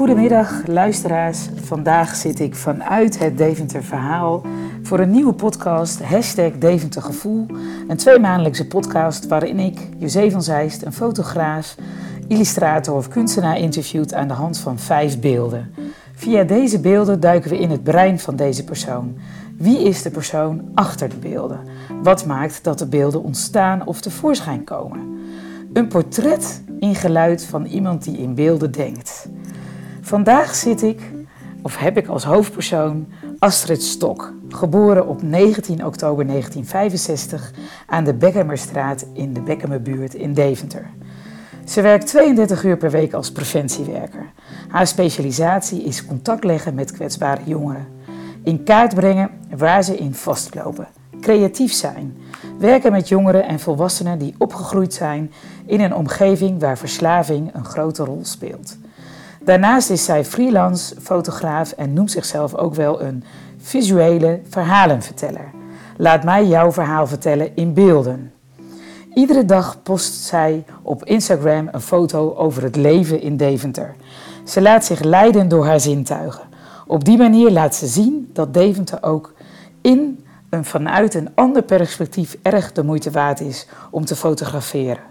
Goedemiddag luisteraars. Vandaag zit ik vanuit het Deventer Verhaal voor een nieuwe podcast, hashtag Deventer Gevoel. Een tweemaandelijkse podcast waarin ik, José van Zeist, een fotograaf, illustrator of kunstenaar interviewt aan de hand van vijf beelden. Via deze beelden duiken we in het brein van deze persoon. Wie is de persoon achter de beelden? Wat maakt dat de beelden ontstaan of tevoorschijn komen? Een portret in geluid van iemand die in beelden denkt. Vandaag zit ik, of heb ik als hoofdpersoon, Astrid Stok, geboren op 19 oktober 1965 aan de Bekkemerstraat in de Bekkemerbuurt in Deventer. Ze werkt 32 uur per week als preventiewerker. Haar specialisatie is contact leggen met kwetsbare jongeren. In kaart brengen waar ze in vastlopen. Creatief zijn. Werken met jongeren en volwassenen die opgegroeid zijn in een omgeving waar verslaving een grote rol speelt. Daarnaast is zij freelance fotograaf en noemt zichzelf ook wel een visuele verhalenverteller. Laat mij jouw verhaal vertellen in beelden. Iedere dag post zij op Instagram een foto over het leven in Deventer. Ze laat zich leiden door haar zintuigen. Op die manier laat ze zien dat Deventer ook in een vanuit een ander perspectief erg de moeite waard is om te fotograferen.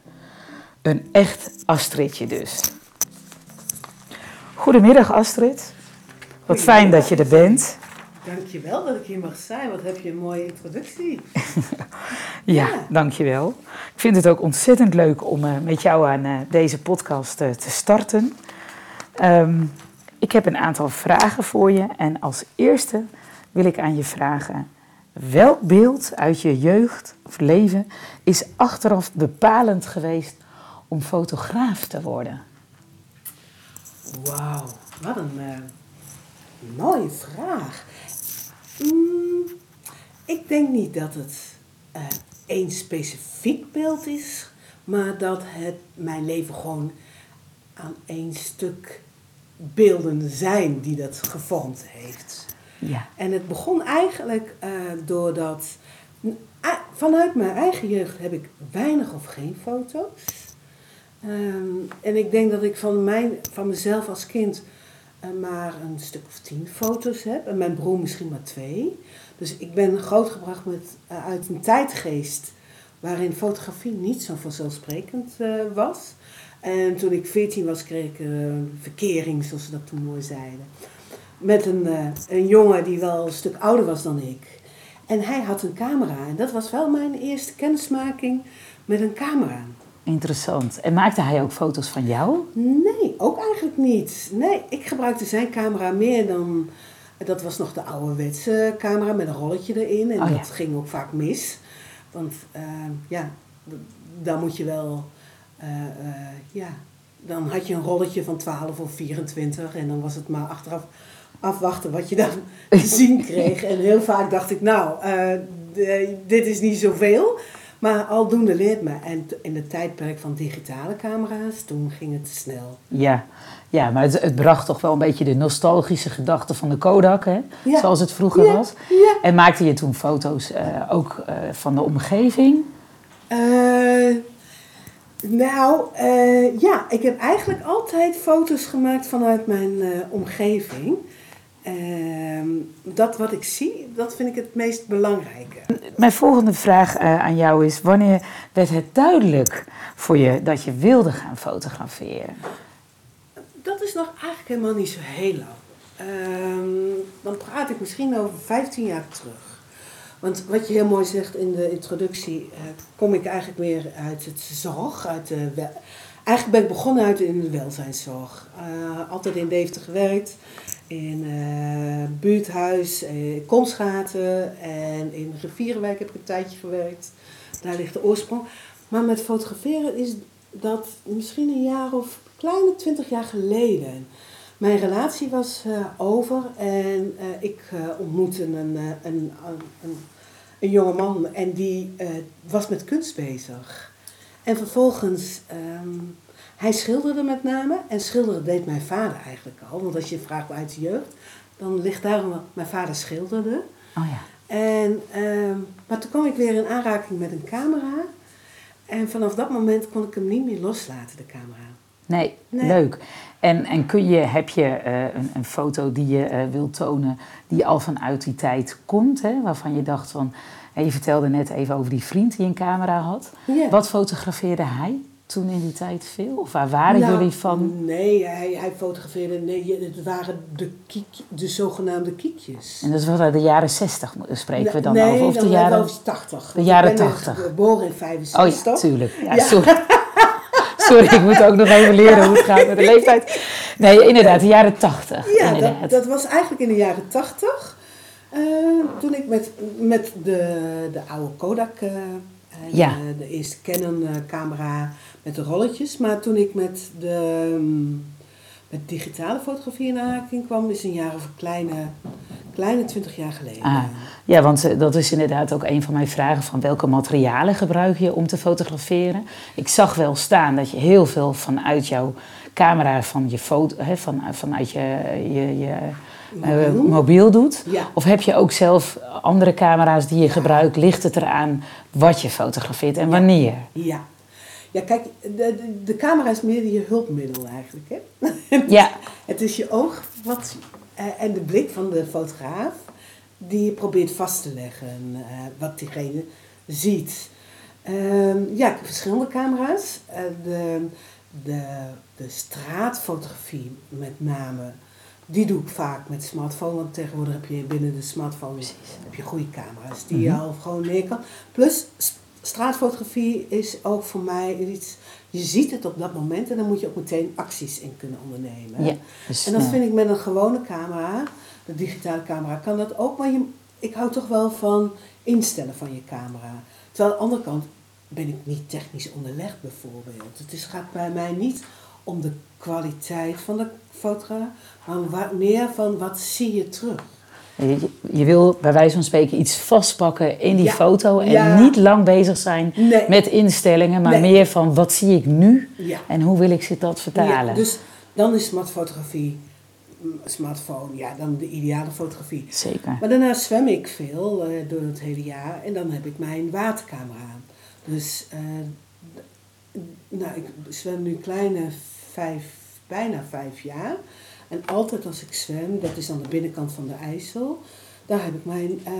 Een echt Astridje dus. Goedemiddag Astrid. Wat fijn dat je er bent. Dankjewel dat ik hier mag zijn. Wat heb je een mooie introductie. ja, ja, dankjewel. Ik vind het ook ontzettend leuk om uh, met jou aan uh, deze podcast uh, te starten. Um, ik heb een aantal vragen voor je. En als eerste wil ik aan je vragen... welk beeld uit je jeugd of leven is achteraf bepalend geweest om fotograaf te worden? Wauw, wat een uh, mooie vraag. Mm, ik denk niet dat het uh, één specifiek beeld is, maar dat het mijn leven gewoon aan één stuk beelden zijn die dat gevormd heeft. Ja. En het begon eigenlijk uh, doordat vanuit mijn eigen jeugd heb ik weinig of geen foto's. Um, en ik denk dat ik van, mijn, van mezelf als kind uh, maar een stuk of tien foto's heb. En mijn broer misschien maar twee. Dus ik ben grootgebracht met, uh, uit een tijdgeest waarin fotografie niet zo vanzelfsprekend uh, was. En toen ik veertien was, kreeg ik een verkering, zoals ze dat toen mooi zeiden. Met een, een jongen die wel een stuk ouder was dan ik. En hij had een camera. En dat was wel mijn eerste kennismaking met een camera. Interessant. En maakte hij ook foto's van jou? Nee, ook eigenlijk niet. Nee, ik gebruikte zijn camera meer dan... Dat was nog de ouderwetse camera met een rolletje erin. En oh, dat ging ook vaak mis. Want uh, ja, dan moet je wel... Uh, uh, ja, dan had je een rolletje van 12 of 24. En dan was het maar achteraf afwachten wat je dan te zien kreeg. En heel vaak dacht ik, nou, dit is niet zoveel. Maar aldoende leert me. En in het tijdperk van digitale camera's, toen ging het snel. Ja, ja maar het, het bracht toch wel een beetje de nostalgische gedachte van de Kodak, hè? Ja. zoals het vroeger ja. was. Ja. En maakte je toen foto's uh, ook uh, van de omgeving? Uh, nou, ja, ik heb eigenlijk altijd foto's gemaakt vanuit mijn omgeving. Uh, dat wat ik zie, dat vind ik het meest belangrijke. Mijn volgende vraag uh, aan jou is: wanneer werd het duidelijk voor je dat je wilde gaan fotograferen? Dat is nog eigenlijk helemaal niet zo heel lang. Uh, dan praat ik misschien over 15 jaar terug. Want wat je heel mooi zegt in de introductie, uh, kom ik eigenlijk weer uit het zorg, uit de Eigenlijk ben ik begonnen uit in de welzijnszorg. Uh, altijd in Deventer gewerkt. In uh, buurthuis, in Komschaten en in Rivierenwijk heb ik een tijdje gewerkt. Daar ligt de oorsprong. Maar met fotograferen is dat misschien een jaar of kleine twintig jaar geleden. Mijn relatie was uh, over en ik ontmoette een, een, een, een, een jonge man en die was met kunst bezig. En vervolgens, um, hij schilderde met name. En schilderen deed mijn vader eigenlijk al. Want als je vraagt uit de jeugd, dan ligt daarom dat mijn vader schilderde. Oh ja. En, um, maar toen kwam ik weer in aanraking met een camera. En vanaf dat moment kon ik hem niet meer loslaten, de camera. Nee, Nee. leuk. En, en kun je, heb je eh, een, een foto die je eh, wilt tonen, die al vanuit die tijd komt, hè, waarvan je dacht van, je vertelde net even over die vriend die een camera had. Ja. Wat fotografeerde hij toen in die tijd veel? Of waar waren Nou, jullie van? Nee, hij, hij fotografeerde. Nee, het waren de, kiek, de zogenaamde kiekjes. En dat was de jaren zestig, spreken we dan nee, over? Of dan de jaren... over 80. de jaren ik ben 80. geboren in Oh 65. ja, tuurlijk. Ja, Ja. Sorry. sorry, ik moet ook nog even leren hoe het gaat met de leeftijd. Nee, inderdaad, de jaren tachtig. Ja, inderdaad. dat, dat was eigenlijk in de jaren 80. eh, toen ik met, met de, de oude Kodak, eh, eh, Ja. de, de eerste Canon eh, camera met de rolletjes. Maar toen ik met de mm, met digitale fotografie in aanraking kwam, is een jaar of een kleine, kleine 20 jaar geleden. Ah, ja, want eh, dat is inderdaad ook een van mijn vragen van welke materialen gebruik je om te fotograferen. Ik zag wel staan dat je heel veel vanuit jouw camera van je foto, hè, van, vanuit je, je, je eh, Mobiel. mobiel doet. Ja. Of heb je ook zelf andere camera's die je gebruikt? Ligt het eraan wat je fotografeert en wanneer? Ja. Ja, kijk, de, de, camera is meer je hulpmiddel eigenlijk. Hè? Ja, Het is je oog wat, eh, en de blik van de fotograaf die je probeert vast te leggen eh, wat diegene ziet. Ehm, ja, ik heb verschillende camera's. Eh, de, de, de straatfotografie met name, die doe ik vaak met smartphone. Want tegenwoordig heb je binnen de smartphone heb je goede camera's die je al gewoon neer kan. Plus straatfotografie is ook voor mij iets, je ziet het op dat moment en dan moet je ook meteen acties in kunnen ondernemen. ja. Dus, En dat vind ik met een gewone camera, de digitale camera, kan dat ook. Maar je, ik hou toch wel van instellen van je camera. Terwijl aan de andere kant ben ik niet technisch onderlegd bijvoorbeeld. Het is, gaat bij mij niet om de kwaliteit van de fotograaf, maar meer van wat zie je terug. Je, je wil bij wijze van spreken iets vastpakken in die Ja. foto en Ja. niet lang bezig zijn Nee. met instellingen, maar Nee. meer van wat zie ik nu Ja. en hoe wil ik ze dat vertalen. Ja, dus dan is smartfotografie, mm, smartphone, ja, dan de ideale fotografie. Zeker. Maar daarna zwem ik veel eh, door het hele jaar en dan heb ik mijn watercamera. Dus eh, nou, ik zwem nu kleine vijf, bijna vijf jaar. En altijd als ik zwem, dat is aan de binnenkant van de IJssel, daar heb ik mijn eh,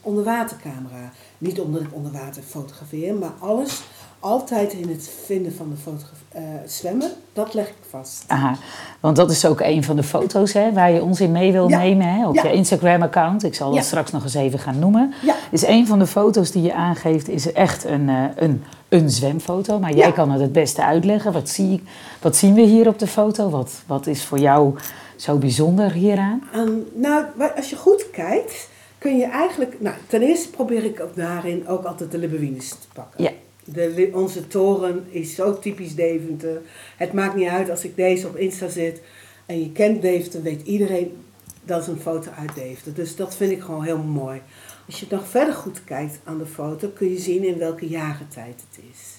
onderwatercamera. Niet omdat ik onder water fotografeer, maar alles, altijd in het vinden van de eh, zwemmen, dat leg ik vast. Aha, want dat is ook een van de foto's hè, waar je ons in mee wil Ja. nemen hè, op Ja. je Instagram-account. Ik zal dat Ja. straks nog eens even gaan noemen. Ja. Is een van de foto's die je aangeeft, is echt een, eh, een, een zwemfoto. Maar jij Ja. kan het het beste uitleggen. Wat, zie, ik- wat zien we hier op de foto? Wat, wat is voor jou zo bijzonder hieraan? Aan, nou, als je goed kijkt, kun je eigenlijk... Nou, ten eerste probeer ik ook daarin ook altijd de Libbewines te pakken. Ja. De, onze toren is zo typisch Deventer. Het maakt niet uit als ik deze op Insta zet en je kent Deventer, weet iedereen dat is een foto uit Deventer. Dus dat vind ik gewoon heel mooi. Als je nog verder goed kijkt aan de foto, kun je zien in welke jaargetijd het is.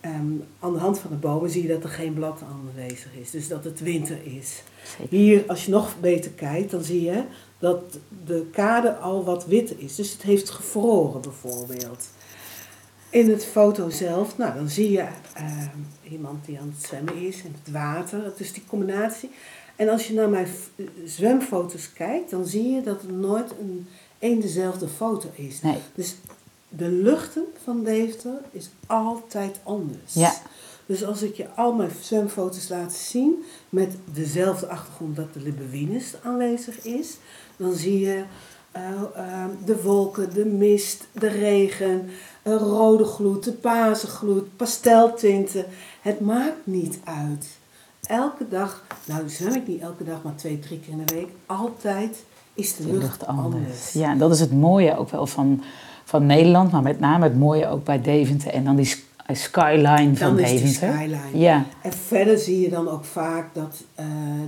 Ehm, aan de hand van de bomen zie je dat er geen blad aanwezig is, dus dat het winter is. Zeker. Hier, als je nog beter kijkt, dan zie je dat de kade al wat witter is. Dus het heeft gevroren bijvoorbeeld. In het foto zelf, nou, dan zie je ehm, iemand die aan het zwemmen is in het water. Is die combinatie. En als je naar mijn zwemfoto's kijkt, dan zie je dat het nooit een, één dezelfde foto is. Nee. Dus de luchten van Deventer is altijd anders. Ja. Dus als ik je al mijn zwemfoto's laat zien met dezelfde achtergrond dat de Libbewines aanwezig is, dan zie je eh, eh, de wolken, de mist, de regen, een rode gloed, de paarse gloed, pasteltinten. Het maakt niet uit. Elke dag, nou zwem ik niet elke dag, maar twee, drie keer in de week, altijd is de De lucht, anders. anders. Ja, en dat is het mooie ook wel van, van Nederland, maar met name het mooie ook bij Deventer. En dan die sk- skyline van Dan is die Deventer. skyline. Ja, En verder zie je dan ook vaak dat eh,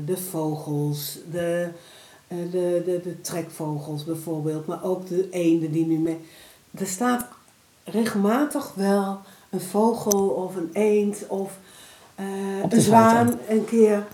de vogels, de, eh, de, de, de trekvogels bijvoorbeeld, maar ook de eenden die nu mee. Er staat regelmatig wel een vogel of een eend of eh, de een zwaan foto. een keer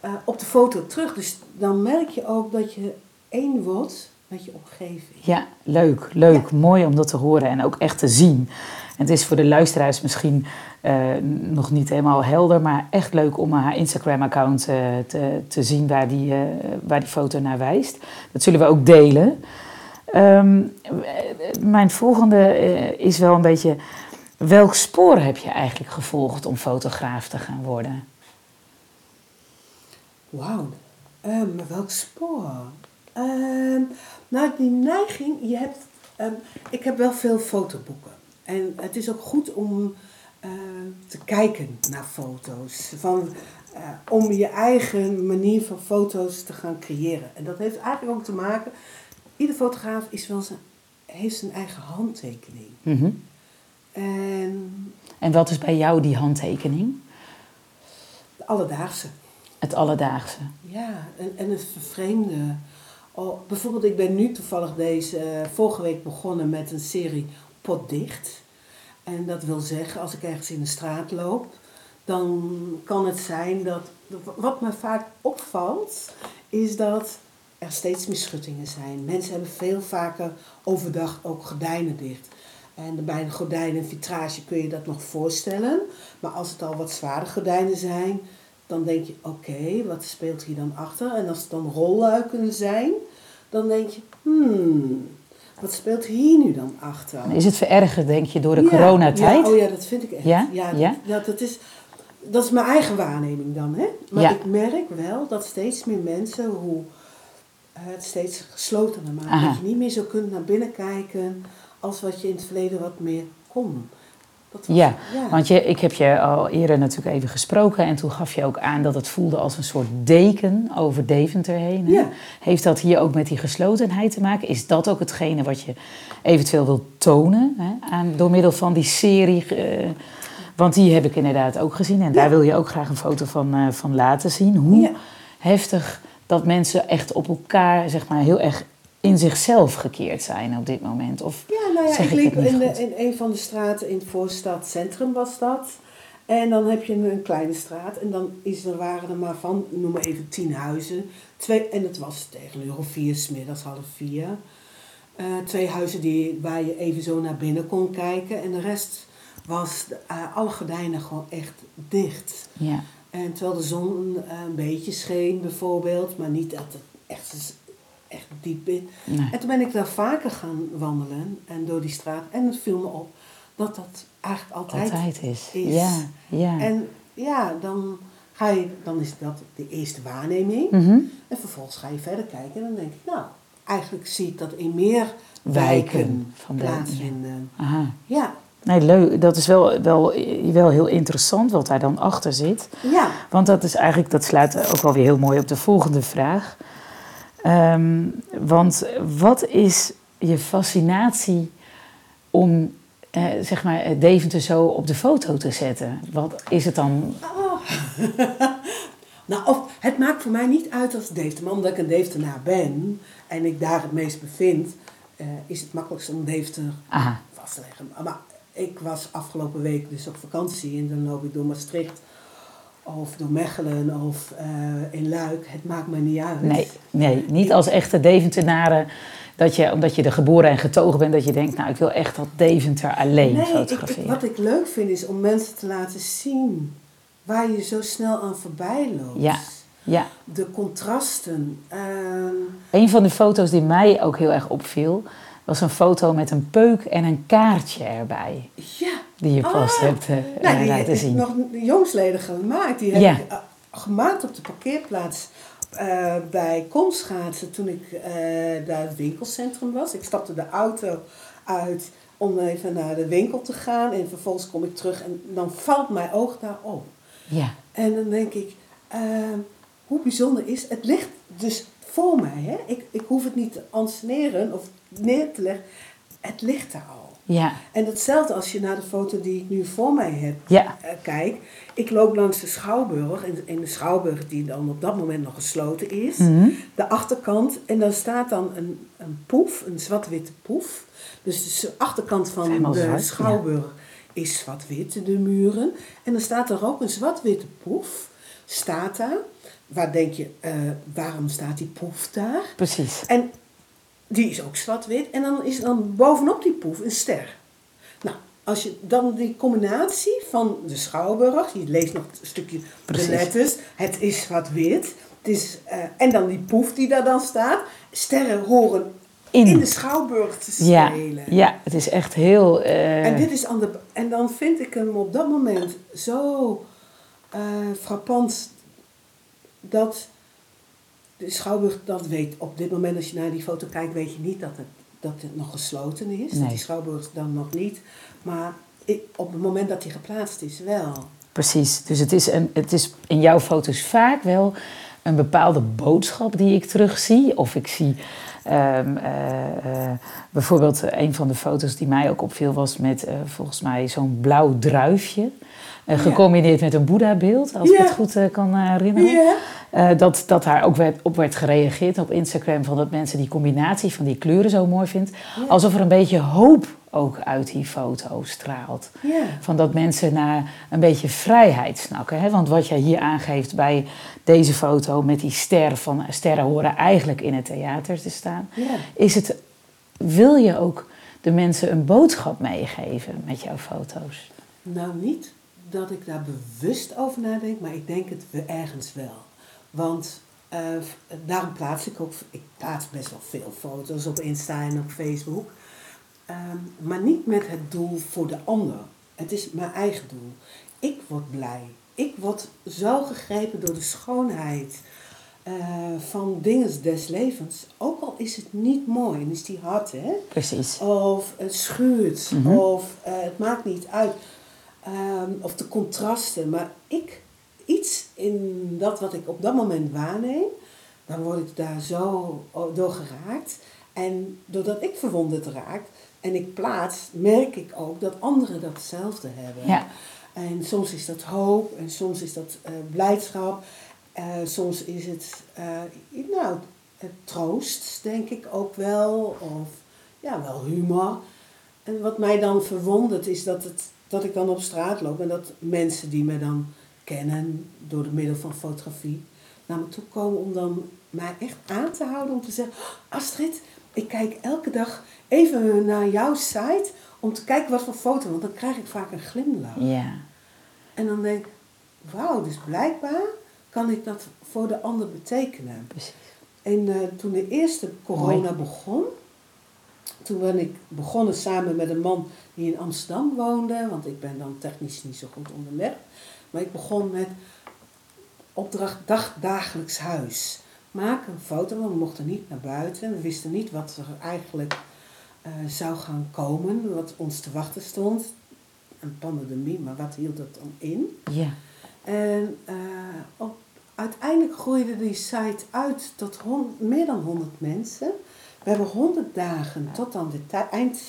eh, op de foto terug. Dus dan merk je ook dat je één wordt met je omgeving. ja leuk, leuk. Mooi om dat te horen en ook echt te zien. En het is voor de luisteraars misschien eh, nog niet helemaal helder, maar echt leuk om haar Instagram-account eh, te, te zien waar die, eh, waar die foto naar wijst. Dat zullen we ook delen. Ehm, mijn volgende is wel een beetje, welk spoor heb je eigenlijk gevolgd om fotograaf te gaan worden? Wauw, Ehm, welk spoor? Ehm, nou, die neiging, je hebt, ehm, ik heb wel veel fotoboeken. En het is ook goed om eh, te kijken naar foto's. Van, eh, om je eigen manier van foto's te gaan creëren. En dat heeft eigenlijk ook te maken, ieder fotograaf is wel zijn, heeft zijn eigen handtekening. Mhm. En En wat is bij jou die handtekening? de alledaagse. Het alledaagse. Ja, en, en het vervreemde. Oh, bijvoorbeeld, ik ben nu toevallig deze eh, vorige week begonnen met een serie potdicht. En dat wil zeggen, als ik ergens in de straat loop, dan kan het zijn dat. Wat me vaak opvalt, is dat er steeds meer schuttingen zijn. Mensen hebben veel vaker overdag ook gordijnen dicht. En bij een gordijn en vitrage kun je dat nog voorstellen. Maar als het al wat zware gordijnen zijn, dan denk je, oké, wat speelt hier dan achter? En als het dan rolluiken zijn, dan denk je, hmm, wat speelt hier nu dan achter? Is het verergerd, denk je, door de Ja, coronatijd? Ja, oh ja, dat vind ik echt. Ja? Ja, Ja? Dat, is, dat is mijn eigen waarneming dan. Hè? Maar ik merk wel dat steeds meer mensen hoe het steeds geslotener maakt. Aha. Dat je niet meer zo kunt naar binnen kijken als wat je in het verleden wat meer kon. Dat was- Ja, ja. want je, ik heb je al eerder natuurlijk even gesproken en toen gaf je ook aan dat het voelde als een soort deken over Deventer heen. Ja. Heeft dat hier ook met die geslotenheid te maken? Is dat ook hetgene wat je eventueel wilt tonen hè? Aan, door middel van die serie? eh, want die heb ik inderdaad ook gezien en daar wil je ook graag een foto van, eh, van laten zien. Hoe heftig dat mensen echt op elkaar, zeg maar, heel erg in zichzelf gekeerd zijn op dit moment. Of Ja, nou ja, ik liep in, de, in een van de straten in het voorstad centrum was dat. En dan heb je een, kleine straat en dan is er, waren er maar van, noem maar even tien huizen. Twee, en het was tegen een uur of vier, 's middags half vier. Eh, twee huizen die, waar je even zo naar binnen kon kijken. En de rest was, eh, alle gordijnen gewoon echt dicht. ja. En terwijl de zon eh, een beetje scheen bijvoorbeeld, maar niet dat het echt, echt diep in. Nee. En toen ben ik daar vaker gaan wandelen en door die straat. En het viel me op dat dat eigenlijk altijd, Altijd is. is. Ja, ja. En ja, dan, ga je, dan is dat de eerste waarneming. Mhm. En vervolgens ga je verder kijken en dan denk ik, nou, eigenlijk zie ik dat in meer Wijken wijken van de- plaatsvinden. Aha. Ja, Nee, leuk. Dat is wel, wel, wel heel interessant wat daar dan achter zit. ja. Want dat is eigenlijk, dat slaat ook wel weer heel mooi op de volgende vraag. Ehm, want wat is je fascinatie om eh, zeg maar eh, Deventer zo op de foto te zetten? Wat is het dan? Nou, of, het maakt voor mij niet uit als Deventer, maar omdat ik een Deventernaar ben en ik daar het meest bevind, eh, is het makkelijkst om Deventer Aha, vast te leggen. Maar ik was afgelopen week dus op vakantie en dan loop ik door Maastricht of door Mechelen of eh, in Luik. Het maakt me niet uit. nee, nee, niet als echte Deventenaren. Dat je, omdat je er geboren en getogen bent, dat je denkt, nou ik wil echt dat Deventer alleen Nee, fotograferen. wat ik leuk vind is om mensen te laten zien waar je zo snel aan voorbij loopt. Ja. Ja, De contrasten. ehm, een van de foto's die mij ook heel erg opviel, was een foto met een peuk en een kaartje erbij. ja, Die je pas Ah, hebt eh, Nou, die laten zien. ik nog jongsleden gemaakt. Die heb Ja. ik eh, gemaakt op de parkeerplaats eh, bij Komschaatsen toen ik eh, daar het winkelcentrum was. Ik stapte de auto uit om even naar de winkel te gaan en vervolgens kom ik terug en dan valt mijn oog daarop. Ja, En dan denk ik, eh, hoe bijzonder is het ligt dus voor mij. Hè? Ik, ik hoef het niet te anseneren of neer te leggen. Het ligt daar al. Ja, En hetzelfde als je naar de foto die ik nu voor mij heb ja, eh, kijk. Ik loop langs de Schouwburg. En, en de Schouwburg die dan op dat moment nog gesloten is. Mhm. De achterkant. En dan staat dan een, een poef, een zwart-witte poef. Dus de achterkant van de zwart, ja. Schouwburg is zwart-wit, de muren. En dan staat er ook een zwart-witte poef. Staat daar. Waar denk je, eh, waarom staat die poef daar? precies. En die is ook zwart-wit. En dan is er dan bovenop die poef een ster. Nou, als je dan die combinatie van de Schouwburg, je leest nog een stukje Precies. de letters, het is zwart-wit, het is, eh, en dan die poef die daar dan staat. Sterren horen In. in, de Schouwburg te Ja, spelen. ja, het is echt heel... eh, En, dit is aan de, en dan vind ik hem op dat moment zo eh, frappant dat de Schouwburg dat weet. Op dit moment, als je naar die foto kijkt, weet je niet dat het, dat het nog gesloten is. Nee. die Schouwburg dan nog niet. Maar ik, op het moment dat hij geplaatst is, wel. Precies. Dus het is, een, het is in jouw foto's vaak wel een bepaalde boodschap die ik terugzie. Of ik zie ehm, eh, eh, bijvoorbeeld een van de foto's die mij ook opviel was met eh, volgens mij zo'n blauw druifje. Eh, Ja. gecombineerd met een Boeddha-beeld, als ik het goed eh, kan eh, herinneren. Ja. Dat, dat daar ook werd, op werd gereageerd op Instagram. Van dat mensen die combinatie van die kleuren zo mooi vindt. Ja. Alsof er een beetje hoop ook uit die foto straalt. Van dat mensen naar een beetje vrijheid snakken. Hè? Want wat jij hier aangeeft bij deze foto met die ster van sterren horen eigenlijk in het theater te staan. Is het, wil je ook de mensen een boodschap meegeven met jouw foto's? Nou, niet dat ik daar bewust over nadenk, maar ik denk het ergens wel. Want eh, daarom plaats ik ook, ik plaats best wel veel foto's op Insta en op Facebook. Ehm, maar niet met het doel voor de ander. Het is mijn eigen doel. Ik word blij. Ik word zo gegrepen door de schoonheid eh, van dingen des levens. Ook al is het niet mooi en is die hard, hè? Precies. Of het schuurt, Mhm. of eh, het maakt niet uit. Ehm, of de contrasten. Maar ik, iets in dat wat ik op dat moment waarneem, dan word ik daar zo door geraakt. En doordat ik verwonderd raak en ik plaats, merk ik ook dat anderen datzelfde hebben. Ja. En soms is dat hoop en soms is dat eh, blijdschap. Eh, soms is het, eh, nou, troost, denk ik ook wel. Of ja, wel humor. En wat mij dan verwondert is dat, het, dat ik dan op straat loop en dat mensen die me dan kennen door het middel van fotografie naar me toe komen om dan mij echt aan te houden om te zeggen: Astrid, ik kijk elke dag even naar jouw site om te kijken wat voor foto, want dan krijg ik vaak een glimlach. Ja. En dan denk ik: wauw, dus blijkbaar kan ik dat voor de ander betekenen. Precies. En eh, toen de eerste corona begon, toen ben ik begonnen samen met een man die in Amsterdam woonde, want ik ben dan technisch niet zo goed onderweg. Maar ik begon met opdracht dag, dagelijks huis. Maak een foto, want we mochten niet naar buiten. We wisten niet wat er eigenlijk eh, zou gaan komen, wat ons te wachten stond. Een pandemie, maar wat hield dat dan in? Ja. En eh, op, uiteindelijk groeide die site uit tot meer dan 100 mensen. We hebben 100 dagen tot aan het eind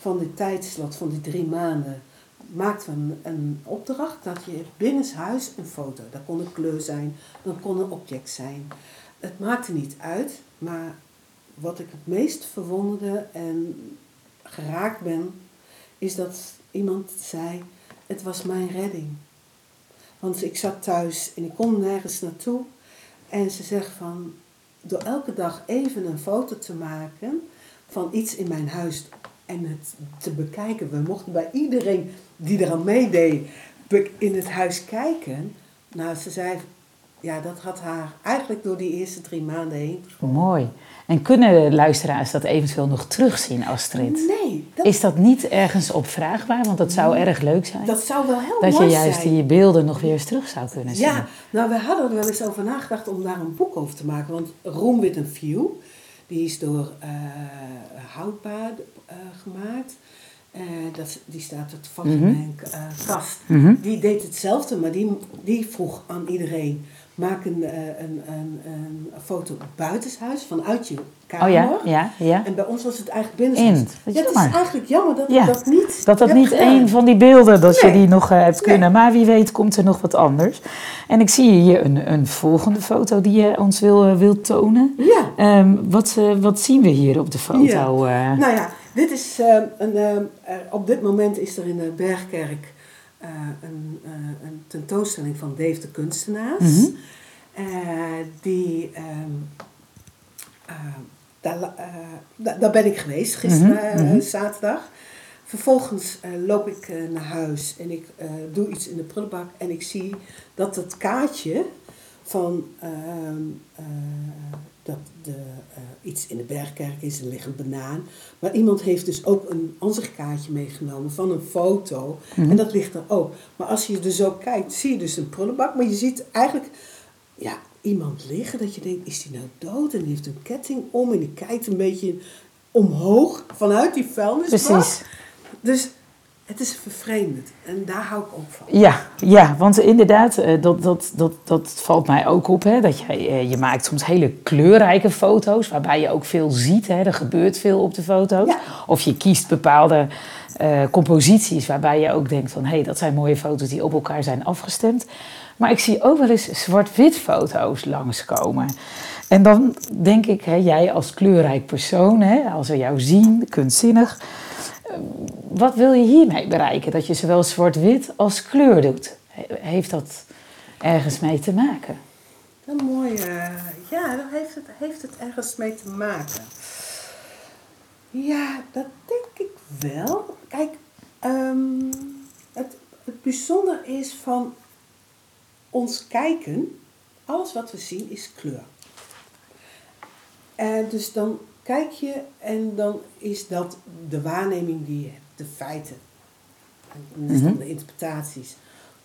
van de tijdslot van die drie maanden. Maakten we een, een opdracht dat je binnenshuis een foto, dat kon een kleur zijn, dat kon een object zijn. Het maakte niet uit, maar wat ik het meest verwonderde en geraakt ben, is dat iemand zei: Het was mijn redding. Want ik zat thuis en ik kon nergens naartoe. En ze zegt van, door elke dag even een foto te maken van iets in mijn huis en het te bekijken. We mochten bij iedereen die eraan meedeed in het huis kijken. Nou, ze zei, ja, dat had haar eigenlijk door die eerste drie maanden heen. Mooi. En kunnen luisteraars dat eventueel nog terugzien, Astrid? Nee, dat, Is dat niet ergens opvraagbaar? Want dat zou erg leuk zijn. dat zou wel heel dat je mooi juist zijn. die beelden nog weer eens terug zou kunnen zien. Ja, nou we hadden er wel eens over nagedacht om daar een boek over te maken. Want Room with a View, die is door Houtbaar eh, gemaakt. Eh, dat, die staat het vast in Mhm. mijn kast. Mhm. Die deed hetzelfde, maar die, die vroeg aan iedereen... maak een, eh, een, een, een foto buitenshuis, vanuit je kamer. Oh ja, ja, ja. En bij ons was het eigenlijk binnenshuis. In. Ja, het is eigenlijk jammer dat Ja, ik dat niet Dat dat niet gedaan. één van die beelden, dat je die nog eh, hebt Nee. kunnen. Maar wie weet komt er nog wat anders. En ik zie hier een, een volgende foto die je ons wil, eh, wil tonen. Ja. Ehm, wat, wat zien we hier op de foto? eh? Nou ja, dit is, eh, een, eh, er- op dit moment is er in de Bergkerk eh, een, eh, een tentoonstelling van Dave de Kunstenaars. Mhm. Eh, die, ehm, eh, daar, daar ben ik geweest gisteren, Mhm, eh, mhm. zaterdag. Vervolgens loop ik naar huis en ik doe iets in de prullenbak en ik zie dat het kaartje van ehm, eh, dat de, eh, iets in de bergkerk is, er ligt een banaan. Maar iemand heeft dus ook een ansichtkaartje meegenomen van een foto Mhm. en dat ligt er ook. Maar als je er zo kijkt, zie je dus een prullenbak, maar je ziet eigenlijk ja, iemand liggen dat je denkt, is die nou dood? En die heeft een ketting om en die kijkt een beetje omhoog vanuit die vuilnisbak. Precies. Dus het is vervreemdend en daar hou ik ook van. Ja, ja want inderdaad, eh, dat, dat, dat, dat valt mij ook op. Hè, dat jij, eh, je maakt soms hele kleurrijke foto's, waarbij je ook veel ziet. Hè, er gebeurt veel op de foto's. Ja. Of je kiest bepaalde eh, composities waarbij je ook denkt van... hé, hey, dat zijn mooie foto's die op elkaar zijn afgestemd. Maar ik zie ook wel eens zwart-wit foto's langskomen. En dan denk ik, hè, jij als kleurrijk persoon, hè, als we jou zien, kunstzinnig... Wat wil je hiermee bereiken? Dat je zowel zwart-wit als kleur doet. He- Heeft dat ergens mee te maken? Een mooie, ja, daar heeft het, heeft het ergens mee te maken. Ja, dat denk ik wel. Kijk, ehm, het, het bijzonder is van ons kijken, alles wat we zien is kleur. En dus dan kijk je en dan is dat de waarneming die je hebt, de feiten. En dat is dan Mhm. de interpretaties.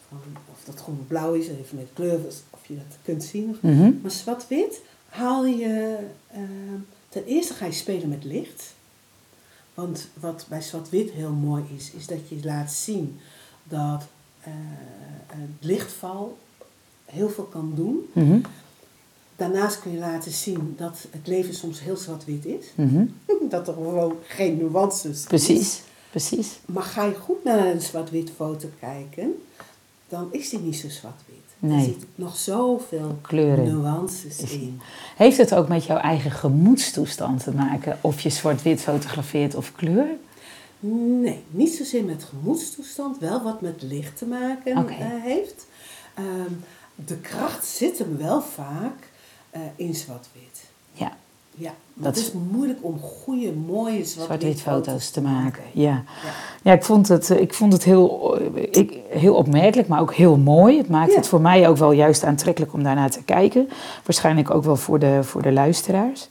Van of dat groen of blauw is, even met kleur, of je dat kunt zien. Of Mhm. maar zwart-wit haal je. eh, ten eerste ga je spelen met licht. Want wat bij zwart-wit heel mooi is, is dat je laat zien dat eh, het lichtval heel veel kan doen. Mhm. Daarnaast kun je laten zien dat het leven soms heel zwart-wit is. Mhm. Dat er gewoon geen nuances is. Precies, precies. Maar ga je goed naar een zwart-wit foto kijken, dan is die niet zo zwart-wit. Nee. Er zit nog zoveel Kleuren. nuances in. Heeft het ook met jouw eigen gemoedstoestand te maken? Of je zwart-wit fotografeert of kleur? Nee, niet zozeer met gemoedstoestand, wel wat met licht te maken eh, heeft. Ehm, de kracht zit hem wel vaak eh, in zwart-wit. Ja, Ja, Dat het is- moeilijk om goede, mooie zwart-wit, foto's te maken. Ja. Ja. Ja, ik vond het, ik vond het heel, eh, ik, heel opmerkelijk, maar ook heel mooi. Het maakt Ja. het voor mij ook wel juist aantrekkelijk om daarnaar te kijken. Waarschijnlijk ook wel voor de, voor de luisteraars.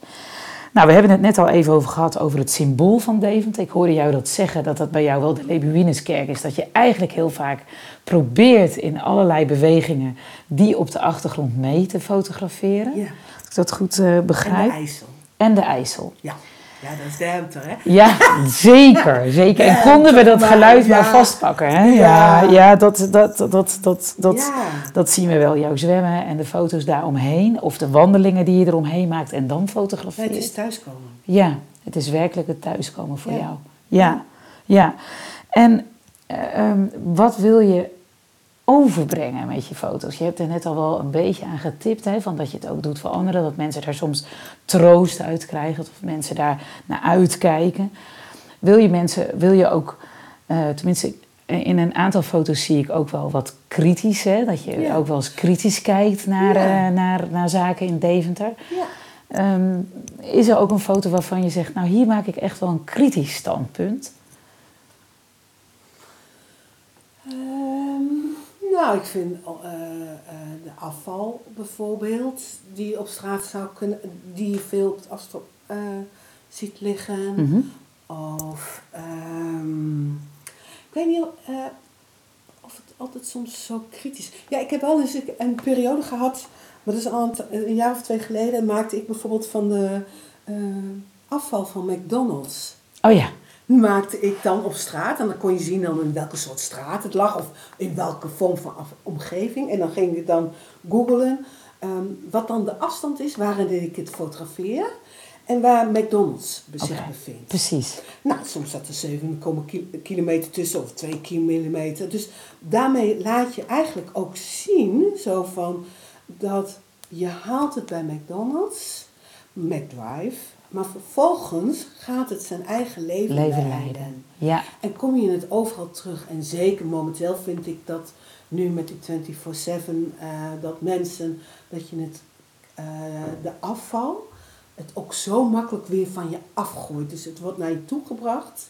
Nou, we hebben het net al even over gehad over het symbool van Deventer. Ik hoorde jou dat zeggen, dat dat bij jou wel de Lebuinuskerk is. Dat je eigenlijk heel vaak probeert in allerlei bewegingen die op de achtergrond mee te fotograferen. Ja, Als ik dat goed eh, en begrijp. de IJssel. En de IJssel. Ja. Ja, dat is de hè? Ja, zeker, zeker. En konden we dat geluid maar vastpakken, hè? Ja, Ja. dat, dat, dat, dat, dat, dat zien we wel. Jouw zwemmen en de foto's daaromheen. Of de wandelingen die je eromheen maakt en dan Nee, fotografeert. het is thuiskomen. Ja, het is werkelijk het thuiskomen voor jou. Ja, ja. En eh, ehm, wat wil je overbrengen met je foto's? Je hebt er net al wel een beetje aan getipt, hè, van dat je het ook doet voor anderen. Dat mensen daar soms troost uit krijgen, of mensen daar naar uitkijken. Wil je mensen, wil je ook, eh, tenminste in een aantal foto's zie ik ook wel wat kritisch, hè, dat je Ja. ook wel eens kritisch kijkt naar, Ja. eh, naar, naar zaken in Deventer. Ja. Ehm, is er ook een foto waarvan je zegt, nou hier maak ik echt wel een kritisch standpunt? Ehm, nou, ik vind eh, eh, de afval bijvoorbeeld, die op straat zou kunnen, die je veel op het afstand eh, ziet liggen. Mhm. Of, ehm, ik weet niet of het altijd soms zo kritisch Ja, ik heb wel eens een- periode gehad, maar dat is al een, een jaar of twee geleden, maakte ik bijvoorbeeld van de afval van McDonald's Oh ja, maakte ik dan op straat. En dan kon je zien dan in welke soort straat het lag. Of in welke vorm van omgeving. En dan ging ik dan googlen ehm, wat dan de afstand is waarin ik het fotografeer. En waar McDonald's zich bevindt. precies. Nou, soms zat er 7 ki- kilometer tussen of 2 kilometer. Dus daarmee laat je eigenlijk ook zien, zo van, dat je haalt het bij McDonald's, McDrive, maar vervolgens gaat het zijn eigen leven, Leven leiden. Ja, En kom je het overal terug. En zeker momenteel vind ik dat nu met die 24-7, eh, dat mensen, dat je het, eh, de afval, het ook zo makkelijk weer van je afgooit. Dus het wordt naar je toe gebracht.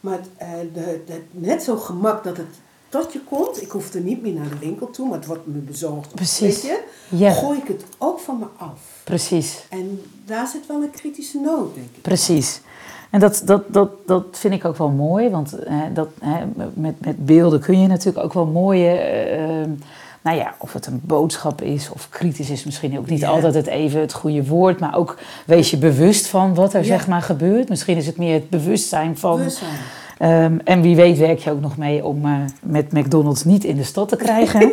Maar eh, de, de, net zo gemak dat het tot je komt. Ik hoef er niet meer naar de winkel toe, maar het wordt me bezorgd. Precies. Weet je? Ja. Gooi ik het ook van me af. Precies. En daar zit wel een kritische noot, denk ik. Precies. En dat, dat, dat, dat vind ik ook wel mooi, want hè, dat, hè, met, met beelden kun je natuurlijk ook wel mooie, eh, eh, nou ja, of het een boodschap is of kritisch is misschien ook niet Ja. altijd het even het goede woord, maar ook wees je bewust van wat er Ja. zeg maar gebeurt. Misschien is het meer het bewustzijn van. Bewustzijn. Ehm, en wie weet werk je ook nog mee om eh, met McDonald's niet in de stad te krijgen.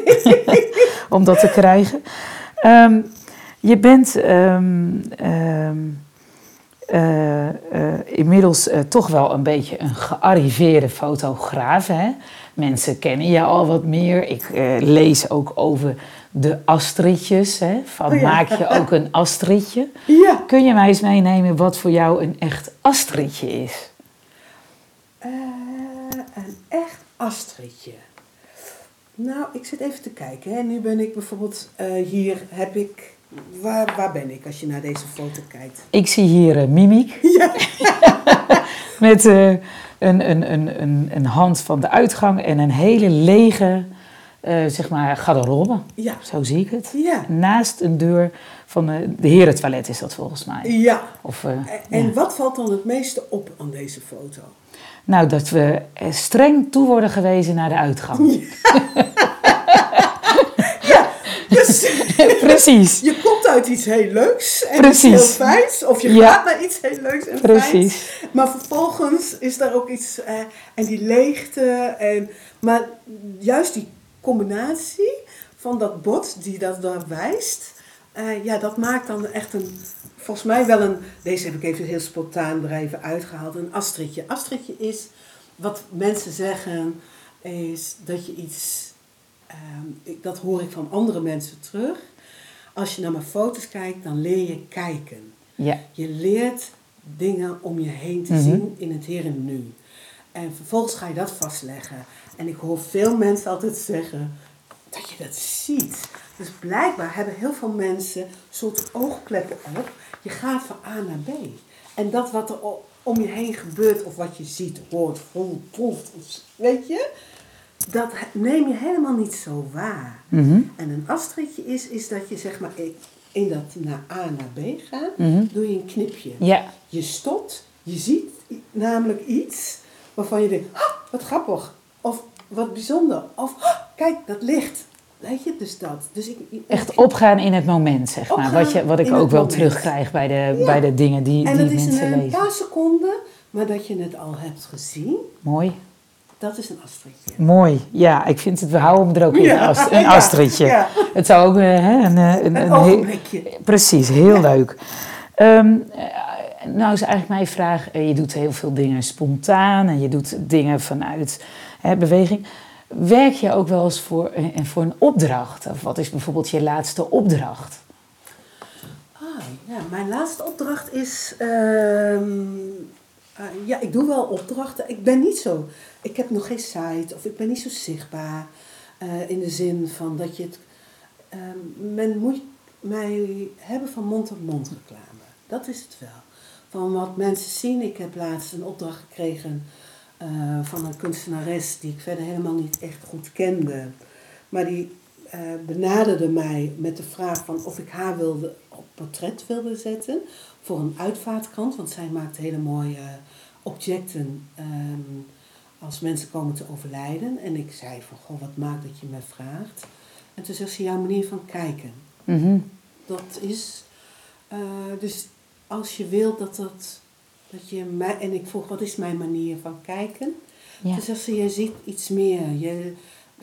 om dat te krijgen. Ehm, je bent ehm, eh, eh, inmiddels toch wel een beetje een gearriveerde fotograaf. Hè? Mensen kennen je al wat meer. Ik lees ook over de Astridjes. Hè? Van, Oh ja. Maak je ook een Astridje? Ja. Kun je mij eens meenemen wat voor jou een echt Astridje is? Eh, een echt Astridje. Nou, ik zit even te kijken. Hè. Nu ben ik bijvoorbeeld eh, hier, heb ik... Waar, waar ben ik als je naar deze foto kijkt? Ik zie hier eh, Mimiek. Ja. Met eh, een, een, een, een, een hand van de uitgang en een hele lege, eh, zeg maar, garderobe. Ja. Zo zie ik het. Ja. Naast een deur van de, de herentoilet is dat volgens mij. Ja. Of, eh, En, en ja. wat valt dan het meeste op aan deze foto? Nou, dat we streng toe worden gewezen naar de uitgang. Dus Precies. je komt uit iets heel leuks en Precies. iets heel fijns. Of je Ja. gaat naar iets heel leuks en Precies. fijns. Maar vervolgens is daar ook iets... eh, en die leegte. En, maar juist die combinatie van dat bot die dat daar wijst... eh, ja, dat maakt dan echt een... Volgens mij wel een... Deze heb ik even heel spontaan er even uitgehaald. Een Astridje. Astridje is... Wat mensen zeggen is dat je iets... ehm, ik- dat hoor ik van andere mensen terug. Als je naar mijn foto's kijkt, dan leer je kijken. Ja. Je leert dingen om je heen te Mhm. zien in het hier en nu. En vervolgens ga je dat vastleggen. En ik hoor veel mensen altijd zeggen dat je dat ziet. Dus blijkbaar hebben heel veel mensen een soort oogkleppen op. Je gaat van A naar B. En dat wat er om je heen gebeurt, of wat je ziet, hoort, voelt, proeft, weet je, dat neem je helemaal niet zo waar. Mhm. En een astridje is, is dat je zeg maar in- dat naar A naar B gaan, Mhm. doe je een knipje. Je stopt, je ziet namelijk iets waarvan je denkt, ah, wat grappig. Of wat bijzonder. Of, ah, kijk, dat licht. Weet je, dus dat. Dus ik, ik- Echt opgaan in het moment, zeg maar. Wat, je, wat ik ook wel moment. terugkrijg bij de, Ja. bij de dingen die, En die dat is mensen in een lezen. paar seconden, maar dat je het al hebt gezien, Mooi. dat is een astridje. Mooi. Ja, ik vind het, we houden hem er ook in, Ja, een Astridje. ja. Het zou ook eh, hè, een, eh, een, Een een heel-. Precies, heel leuk. Ehm, eh, nou is eigenlijk mijn vraag, eh, je doet heel veel dingen spontaan en je doet dingen vanuit hè, beweging. Werk je ook wel eens voor, eh, voor een opdracht? Of wat is bijvoorbeeld je laatste opdracht? Ah, ja, mijn laatste opdracht is. ehm, ah, ja, ik doe wel opdrachten. Ik ben niet zo. Ik heb nog geen site of ik ben niet zo zichtbaar. eh, in de zin van dat je het. ehm, men moet mij hebben van mond-tot-mond reclame. Dat is het wel. Van wat mensen zien. Ik heb laatst een opdracht gekregen eh, van een kunstenares die ik verder helemaal niet echt goed kende. Maar die eh, benaderde mij met de vraag van of ik haar wilde op portret wilde zetten voor een uitvaartkrant. Want zij maakt hele mooie objecten ehm, als mensen komen te overlijden. En ik zei van, goh, wat maakt dat je me vraagt? En toen zegt ze, jouw manier van kijken. Mhm. Dat is, eh, dus als je wilt dat dat, dat je mij, en ik vroeg, wat is mijn manier van kijken? Ja. Toen zegt ze, je ziet iets meer. Je,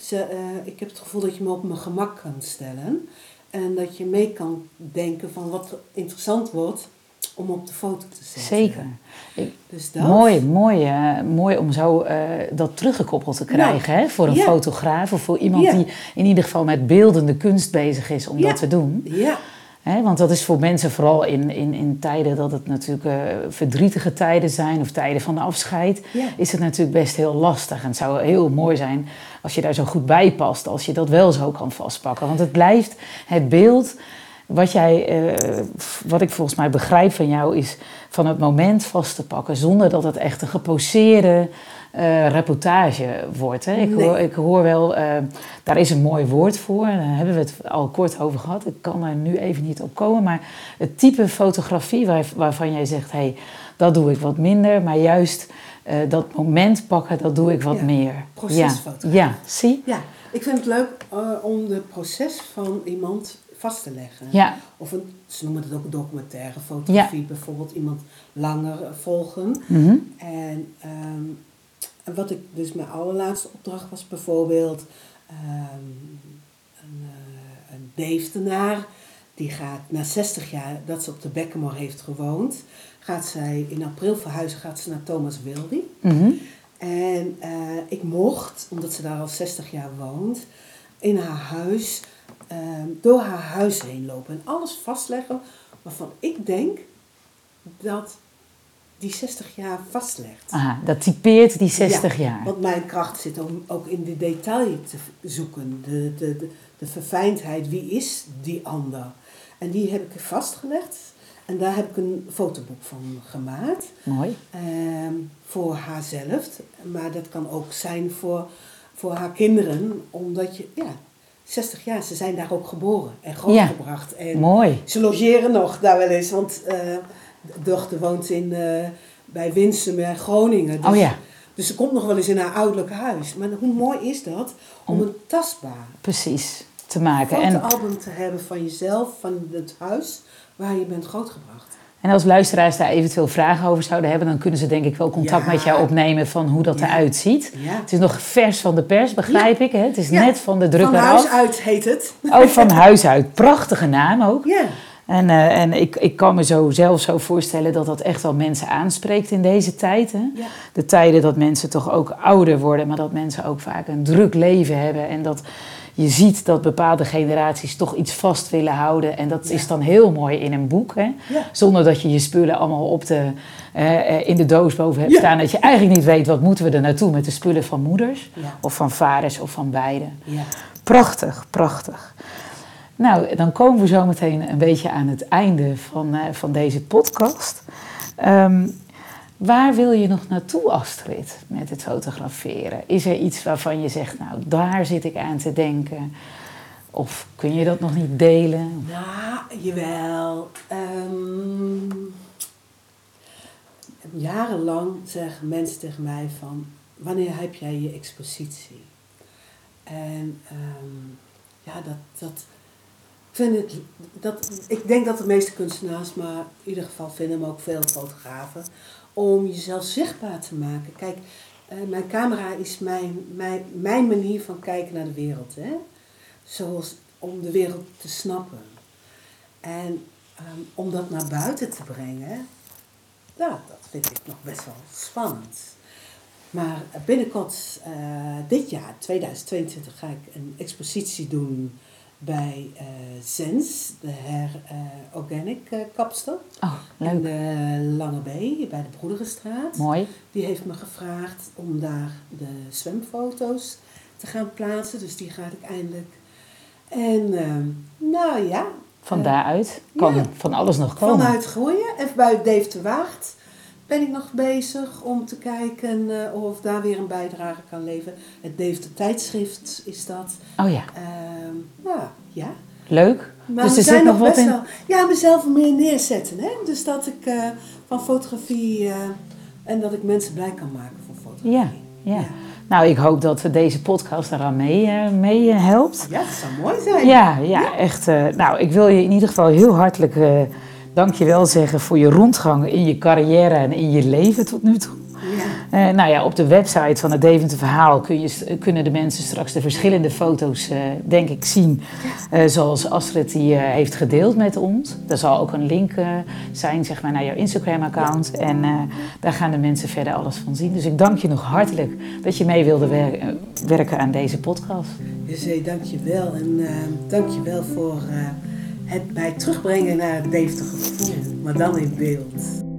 ze, eh, ik heb het gevoel dat je me op mijn gemak kan stellen. En dat je mee kan denken van wat interessant wordt om op de foto te zetten. Zeker. Ik- Dus dat. Mooi, mooi, eh, mooi om zo eh, dat teruggekoppeld te krijgen hè? voor een Ja. fotograaf of voor iemand Ja. die in ieder geval met beeldende kunst bezig is om dat te doen. Ja, Want dat is voor mensen vooral in, in, in tijden dat het natuurlijk eh, verdrietige tijden zijn of tijden van afscheid, Ja. is het natuurlijk best heel lastig. En het zou heel mooi zijn als je daar zo goed bij past, als je dat wel zo kan vastpakken. Want het blijft het beeld wat, jij, eh, wat ik volgens mij begrijp van jou is van het moment vast te pakken zonder dat het echt een geposeerde uh, reportage wordt. Hè? Ik, hoor, ik hoor wel, uh, daar is een mooi woord voor, daar hebben we het al kort over gehad. Ik kan er nu even niet op komen, maar het type fotografie waar, waarvan jij zegt, hé, hey, dat doe ik wat minder, maar juist uh, dat moment pakken, dat doe ik wat ja, meer. Procesfotografie. Ja. ja, zie? Ja, ik vind het leuk om het proces van iemand vast te leggen. Ja. Of een, ze noemen het ook documentaire fotografie, Ja. bijvoorbeeld iemand langer volgen. Mhm. En, ehm, en wat ik dus mijn allerlaatste opdracht was bijvoorbeeld ehm, een, eh, een Deeftenaar. Die gaat na 60 jaar dat ze op de Bekkenmoor heeft gewoond, gaat zij in april verhuizen, gaat ze naar Thomas Wildy. Mhm. En eh, ik mocht, omdat ze daar al 60 jaar woont, in haar huis, ehm, door haar huis heen lopen en alles vastleggen waarvan ik denk dat die 60 jaar vastlegt. Aha, dat typeert die 60 Ja, jaar. Want mijn kracht zit om ook in de detail te zoeken, de, de, de, de verfijndheid, wie is die ander? En die heb ik vastgelegd en daar heb ik een fotoboek van gemaakt. Mooi. Ehm, voor haarzelf, maar dat kan ook zijn voor, voor haar kinderen, omdat je, ja, 60 jaar, ze zijn daar ook geboren en grootgebracht. En Mooi. ze logeren nog daar wel eens, want eh, dochter woont in, eh, bij Winsum in Groningen. Dus, Oh ja, dus ze komt nog wel eens in haar ouderlijk huis. Maar hoe mooi is dat om een tastbaar precies. Te maken. En, fotoalbum te hebben van jezelf, van het huis waar je bent grootgebracht. en als luisteraars daar eventueel vragen over zouden hebben, dan kunnen ze denk ik wel contact Ja. met jou opnemen van hoe dat Ja. eruit ziet. Ja. Het is nog vers van de pers, begrijp ik. Hè? Het is net van de druk Van huis uit heet het. Oh, van huis uit. Prachtige naam ook. Ja. En, eh, en ik, ik kan me zo zelf zo voorstellen dat dat echt wel mensen aanspreekt in deze tijd. Hè? Ja. De tijden dat mensen toch ook ouder worden, maar dat mensen ook vaak een druk leven hebben. En dat je ziet dat bepaalde generaties toch iets vast willen houden. En dat Ja. is dan heel mooi in een boek. Hè? Ja. Zonder dat je je spullen allemaal op de, eh, eh, in de doos boven hebt staan. Dat je eigenlijk niet weet wat moeten we er naartoe met de spullen van moeders. Of van vaders of van beiden. Ja. Prachtig, prachtig. Nou, dan komen we zo meteen een beetje aan het einde van, eh, van deze podcast. Ehm, waar wil je nog naartoe, Astrid, met het fotograferen? Is er iets waarvan je zegt, nou, daar zit ik aan te denken? Of kun je dat nog niet delen? Nou, jawel. Ehm, jarenlang zeggen mensen tegen mij van, wanneer heb jij je expositie? En ehm, ja, dat, dat, vind het, dat, ik denk dat de meeste kunstenaars, maar in ieder geval vinden me ook veel fotografen, om jezelf zichtbaar te maken. Kijk, eh, mijn camera is mijn, mijn, mijn manier van kijken naar de wereld. Hè? Zoals om de wereld te snappen. En ehm, om dat naar buiten te brengen, ja, dat vind ik nog best wel spannend. Maar binnenkort, eh, dit jaar, 2022, ga ik een expositie doen bij eh Zens, de Her eh, Organic kapster. Oh, In leuk. de Lange B, bij de Broederenstraat. Mooi. Die heeft me gevraagd om daar de zwemfoto's te gaan plaatsen. Dus die ga ik eindelijk. En nou ja, Van daaruit kan Ja. van alles nog komen. vanuit Groeien en bij Dave de Waard ben ik nog bezig om te kijken of daar weer een bijdrage kan leveren. Het Dave de tijdschrift is dat. Oh ja, nou ja. leuk. Maar dus we er zijn zit nog wat in. wel. Ja, mezelf meer neerzetten. Hè? Dus dat ik eh, van fotografie eh, en dat ik mensen blij kan maken van fotografie. Ja, ja. Nou, ik hoop dat deze podcast daaraan mee, eh, mee helpt. Ja, dat zou mooi zijn. Ja, ja, echt. eh, nou, ik wil je in ieder geval heel hartelijk dankjewel zeggen voor je rondgang in je carrière en in je leven tot nu toe. Ja. Eh, nou ja, op de website van het Deventer Verhaal kun je, kunnen de mensen straks de verschillende foto's, eh, denk ik, zien. eh, zoals Astrid die heeft gedeeld met ons. Er zal ook een link zijn zeg maar, naar jouw Instagram-account. En daar gaan de mensen verder alles van zien. Dus ik dank je nog hartelijk dat je mee wilde wer- werken aan deze podcast. Jezee, dank je wel. En dank je wel voor het mij terugbrengen naar het Deventer gevoel. Maar dan in beeld.